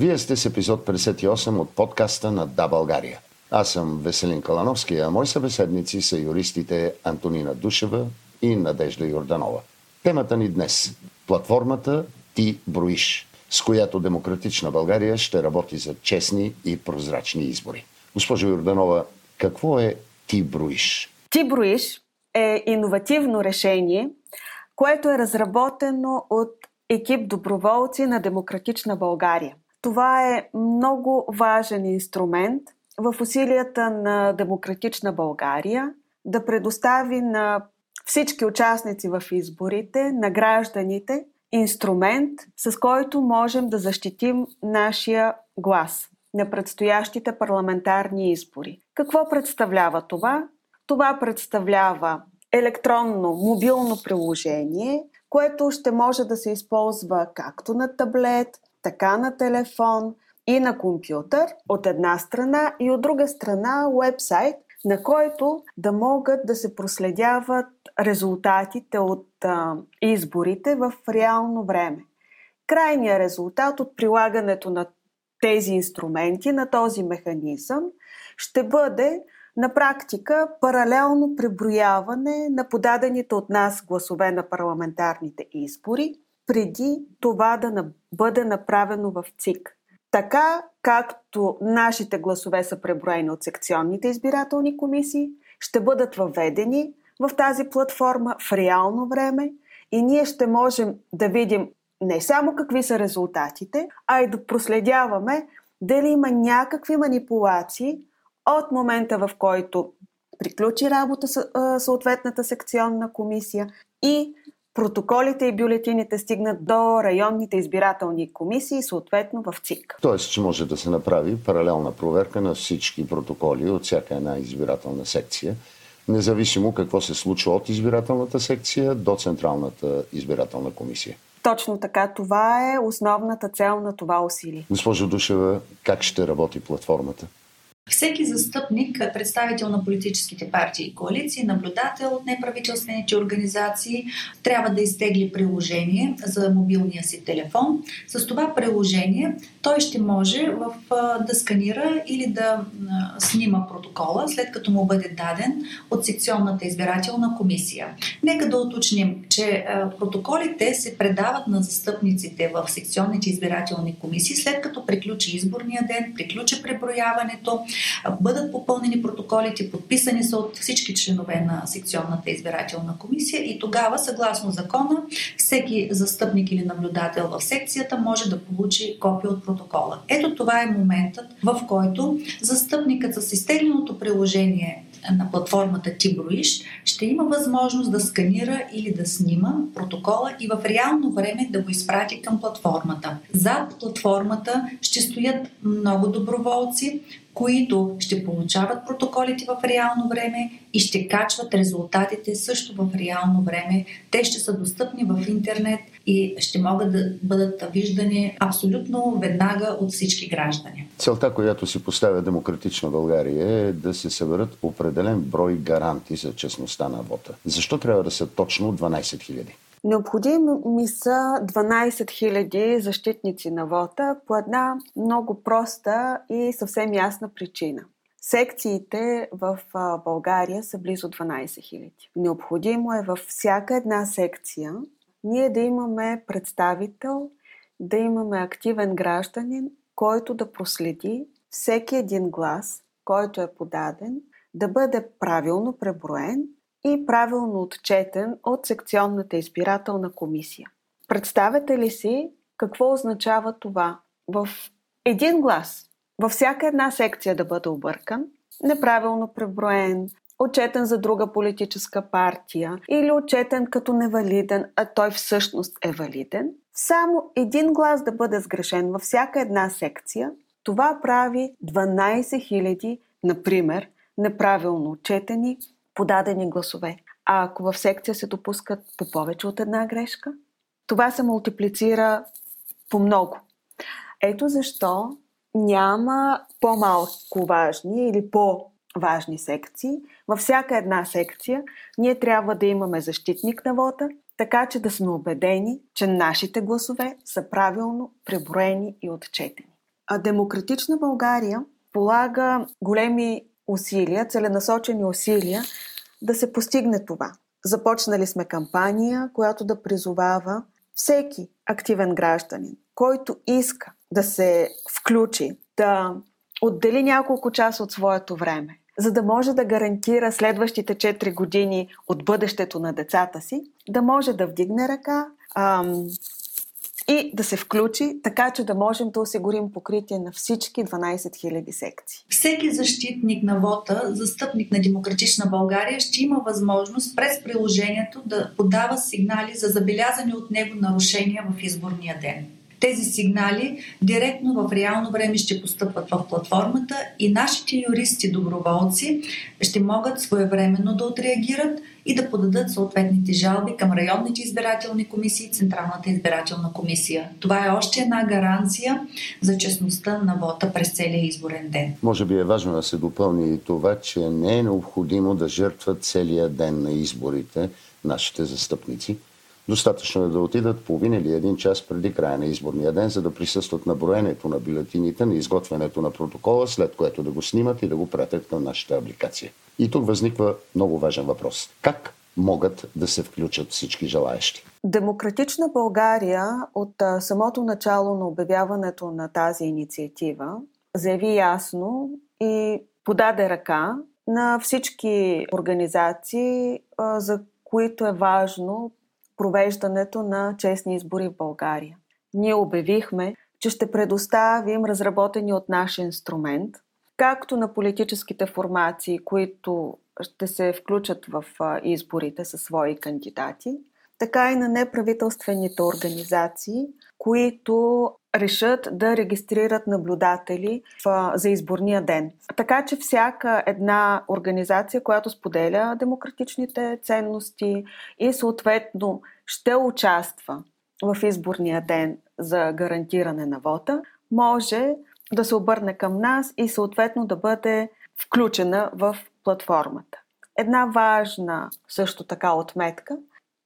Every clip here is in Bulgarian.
Вие сте с епизод 58 от подкаста на Да България. Аз съм Веселин Калановски, а мои събеседници са юристите Антонина Душева и Надежда Йорданова. Темата ни днес – платформата Ти броиш, с която Демократична България ще работи за честни и прозрачни избори. Госпожо Йорданова, какво е Ти броиш? Ти броиш е иновативно решение, което е разработено от екип доброволци на Демократична България. Това е много важен инструмент в усилията на Демократична България да предостави на всички участници в изборите, на гражданите, инструмент, с който можем да защитим нашия глас на предстоящите парламентарни избори. Какво представлява това? Това представлява електронно мобилно приложение, което ще може да се използва както на таблет, така на телефон и на компютър от една страна и от друга страна вебсайт, на който да могат да се проследяват резултатите от а, изборите в реално време. Крайният резултат от прилагането на тези инструменти, на този механизъм, ще бъде на практика паралелно преброяване на подадените от нас гласове на парламентарните избори, преди това да бъде направено в ЦИК. Така както нашите гласове са преброени от секционните избирателни комисии, ще бъдат въведени в тази платформа в реално време и ние ще можем да видим не само какви са резултатите, а и да проследяваме дали има някакви манипулации от момента в който приключи работа съответната секционна комисия и протоколите и бюлетините стигнат до районните избирателни комисии, съответно в ЦИК. Тоест, че може да се направи паралелна проверка на всички протоколи от всяка една избирателна секция, независимо какво се случва от избирателната секция до Централната избирателна комисия. Точно така. Това е основната цел на това усилие. Госпожо Душева, как ще работи платформата? Всеки застъпник, представител на политическите партии и коалиции, наблюдател от неправителствените организации, трябва да изтегли приложение за мобилния си телефон. С това приложение той ще може в, да сканира или да снима протокола, след като му бъде даден от секционната избирателна комисия. Нека да уточним, че протоколите се предават на застъпниците в секционните избирателни комисии, след като приключи изборния ден, приключи преброяването, бъдат попълнени протоколите, подписани са от всички членове на секционната избирателна комисия и тогава, съгласно закона, всеки застъпник или наблюдател в секцията може да получи копия от протокола. Ето това е моментът, в който застъпникът с изтегленото приложение на платформата Ти ще има възможност да сканира или да снима протокола и в реално време да го изпрати към платформата. Зад платформата ще стоят много доброволци, които ще получават протоколите в реално време и ще качват резултатите също в реално време. Те ще са достъпни в интернет и ще могат да бъдат виждани абсолютно веднага от всички граждани. Целта, която си поставя Демократична България е да се съберат определен брой гаранти за честността на вота. Защо трябва да са точно 12 000? Необходими са 12 000 защитници на вота по една много проста и съвсем ясна причина. Секциите в България са близо 12 000. Необходимо е във всяка една секция ние да имаме представител, да имаме активен гражданин, който да проследи всеки един глас, който е подаден, да бъде правилно преброен и правилно отчетен от секционната избирателна комисия. Представете ли си какво означава това? В един глас, във всяка една секция да бъде объркан, неправилно преброен, отчетен за друга политическа партия или отчетен като невалиден, а той всъщност е валиден, само един глас да бъде сгрешен във всяка една секция, това прави 12 000, например, неправилно отчетени, подадени гласове. А ако в секция се допускат по повече от една грешка, това се мултиплицира по много. Ето защо няма по-малко важни или по-важни секции. Във всяка една секция ние трябва да имаме защитник на вода, така че да сме убедени, че нашите гласове са правилно преброени и отчетени. А Демократична България полага големи усилия, целенасочени усилия да се постигне това. Започнали сме кампания, която да призовава всеки активен гражданин, който иска да се включи, да отдели няколко часа от своето време, за да може да гарантира следващите 4 години от бъдещето на децата си, да може да вдигне ръка ам, и да се включи, така че да можем да осигурим покритие на всички 12 000 секции. Всеки защитник на вота, застъпник на Демократична България, ще има възможност през приложението да подава сигнали за забелязани от него нарушения в изборния ден. Тези сигнали директно в реално време ще постъпват в платформата и нашите юристи-доброволци ще могат своевременно да отреагират и да подадат съответните жалби към районните избирателни комисии и Централната избирателна комисия. Това е още една гаранция за честността на вота през целия изборен ден. Може би е важно да се допълни и това, че не е необходимо да жертват целия ден на изборите нашите застъпници – Достатъчно е да отидат половин или един час преди края на изборния ден, за да присъстват на броенето на бюлетините, на изготвянето на протокола, след което да го снимат и да го пратят към нашата апликация. И тук възниква много важен въпрос. Как могат да се включат всички желаящи? Демократична България от самото начало на обявяването на тази инициатива заяви ясно и подаде ръка на всички организации, за които е важно провеждането на честни избори в България. Ние обявихме, че ще предоставим разработени от наш инструмент, както на политическите формации, които ще се включат в изборите със свои кандидати, така и на неправителствените организации, които решат да регистрират наблюдатели в, за изборния ден. Така че всяка една организация, която споделя демократичните ценности и съответно ще участва в изборния ден за гарантиране на вота, може да се обърне към нас и съответно да бъде включена в платформата. Една важна също така отметка,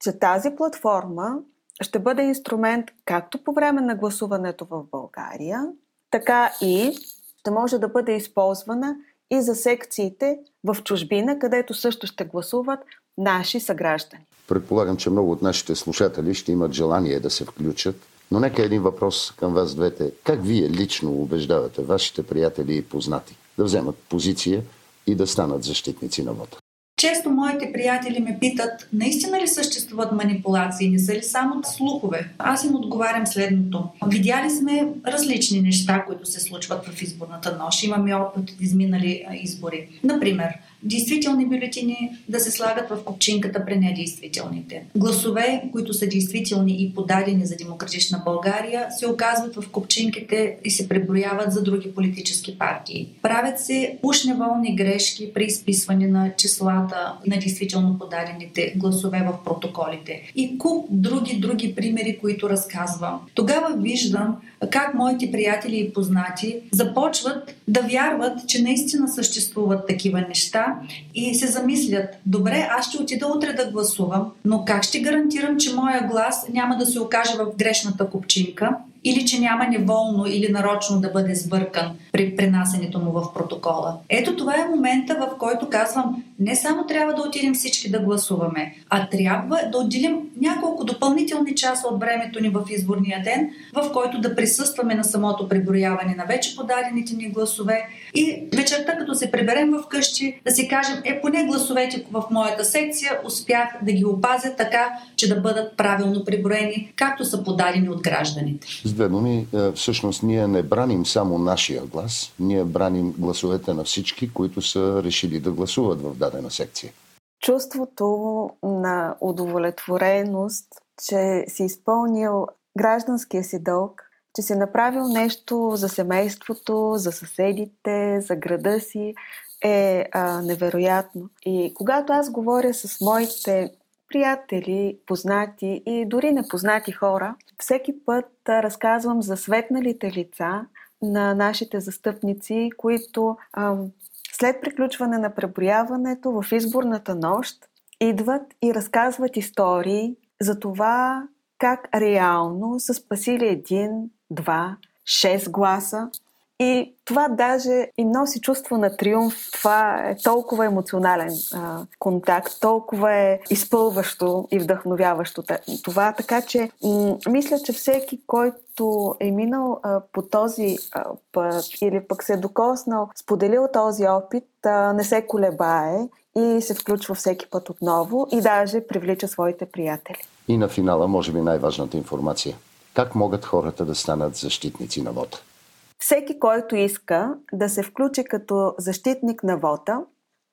че тази платформа ще бъде инструмент както по време на гласуването в България, така и ще може да бъде използвана и за секциите в чужбина, където също ще гласуват наши съграждани. Предполагам, че много от нашите слушатели ще имат желание да се включат, но нека един въпрос към вас двете. Как вие лично убеждавате вашите приятели и познати да вземат позиция и да станат защитници на вода? Често моите приятели ме питат, наистина ли съществуват манипулации, не са ли само слухове? Аз им отговарям следното. Видяли сме различни неща, които се случват в изборната нощ. Имаме опит от изминали избори. Например, действителни бюлетини да се слагат в копчинката при недействителните. Гласове, които са действителни и подадени за демократична България, се оказват в копчинките и се преброяват за други политически партии. Правят се ушневолни грешки при изписване на числата на действително подадените гласове в протоколите. И куп други, други примери, които разказвам. Тогава виждам как моите приятели и познати започват да вярват, че наистина съществуват такива неща и се замислят, добре, аз ще отида утре да гласувам, но как ще гарантирам, че моя глас няма да се окаже в грешната купчинка или че няма неволно или нарочно да бъде сбъркан при пренасенето му в протокола. Ето това е момента, в който казвам, не само трябва да отидем всички да гласуваме, а трябва да отделим няколко допълнителни часа от времето ни в изборния ден, в който да присъстваме на самото преброяване на вече подадените ни гласове. И вечерта, като се приберем в къщи, да си кажем, е поне гласовете в моята секция успях да ги опазя така, че да бъдат правилно преброени, както са подадени от гражданите. Две думи, е, всъщност ние не браним само нашия глас, ние браним гласовете на всички, които са решили да гласуват в дадена секция. Чувството на удовлетвореност, че си изпълнил гражданския си дълг, че си направил нещо за семейството, за съседите, за града си, е а, невероятно. И когато аз говоря с моите приятели, познати и дори непознати хора, всеки път разказвам за светналите лица на нашите застъпници, които ам, след приключване на преброяването в изборната нощ идват и разказват истории за това как реално са спасили един, два, шест гласа И това даже им носи чувство на триумф. Това е толкова емоционален а, контакт, толкова е изпълващо и вдъхновяващо това. Така че м- мисля, че всеки, който е минал а, по този а, път или пък се е докоснал, споделил този опит, а, не се колебае и се включва всеки път отново и даже привлича своите приятели. И на финала, може би най-важната информация. Как могат хората да станат защитници на вода? Всеки, който иска да се включи като защитник на вода,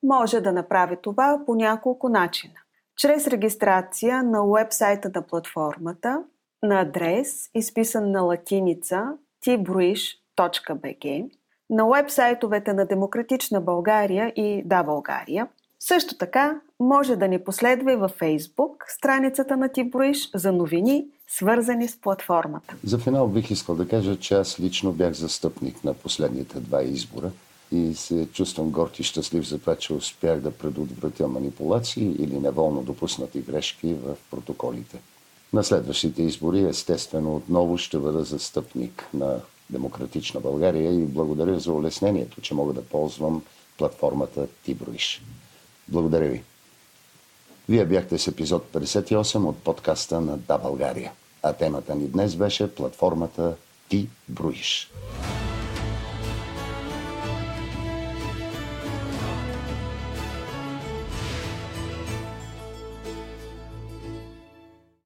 може да направи това по няколко начина. Чрез регистрация на уебсайта на платформата на адрес, изписан на латиница tbruish.bg, на уебсайтовете на Демократична България и Да България. Също така може да ни последва и във Фейсбук, страницата на Тиброиш за новини свързани с платформата. За финал бих искал да кажа, че аз лично бях застъпник на последните два избора и се чувствам горд и щастлив за това, че успях да предотвратя манипулации или неволно допуснати грешки в протоколите. На следващите избори, естествено, отново ще бъда застъпник на Демократична България и благодаря за улеснението, че мога да ползвам платформата Тиброиш. Благодаря ви. Вие бяхте с епизод 58 от подкаста на Да България. А темата ни днес беше платформата Ти броиш.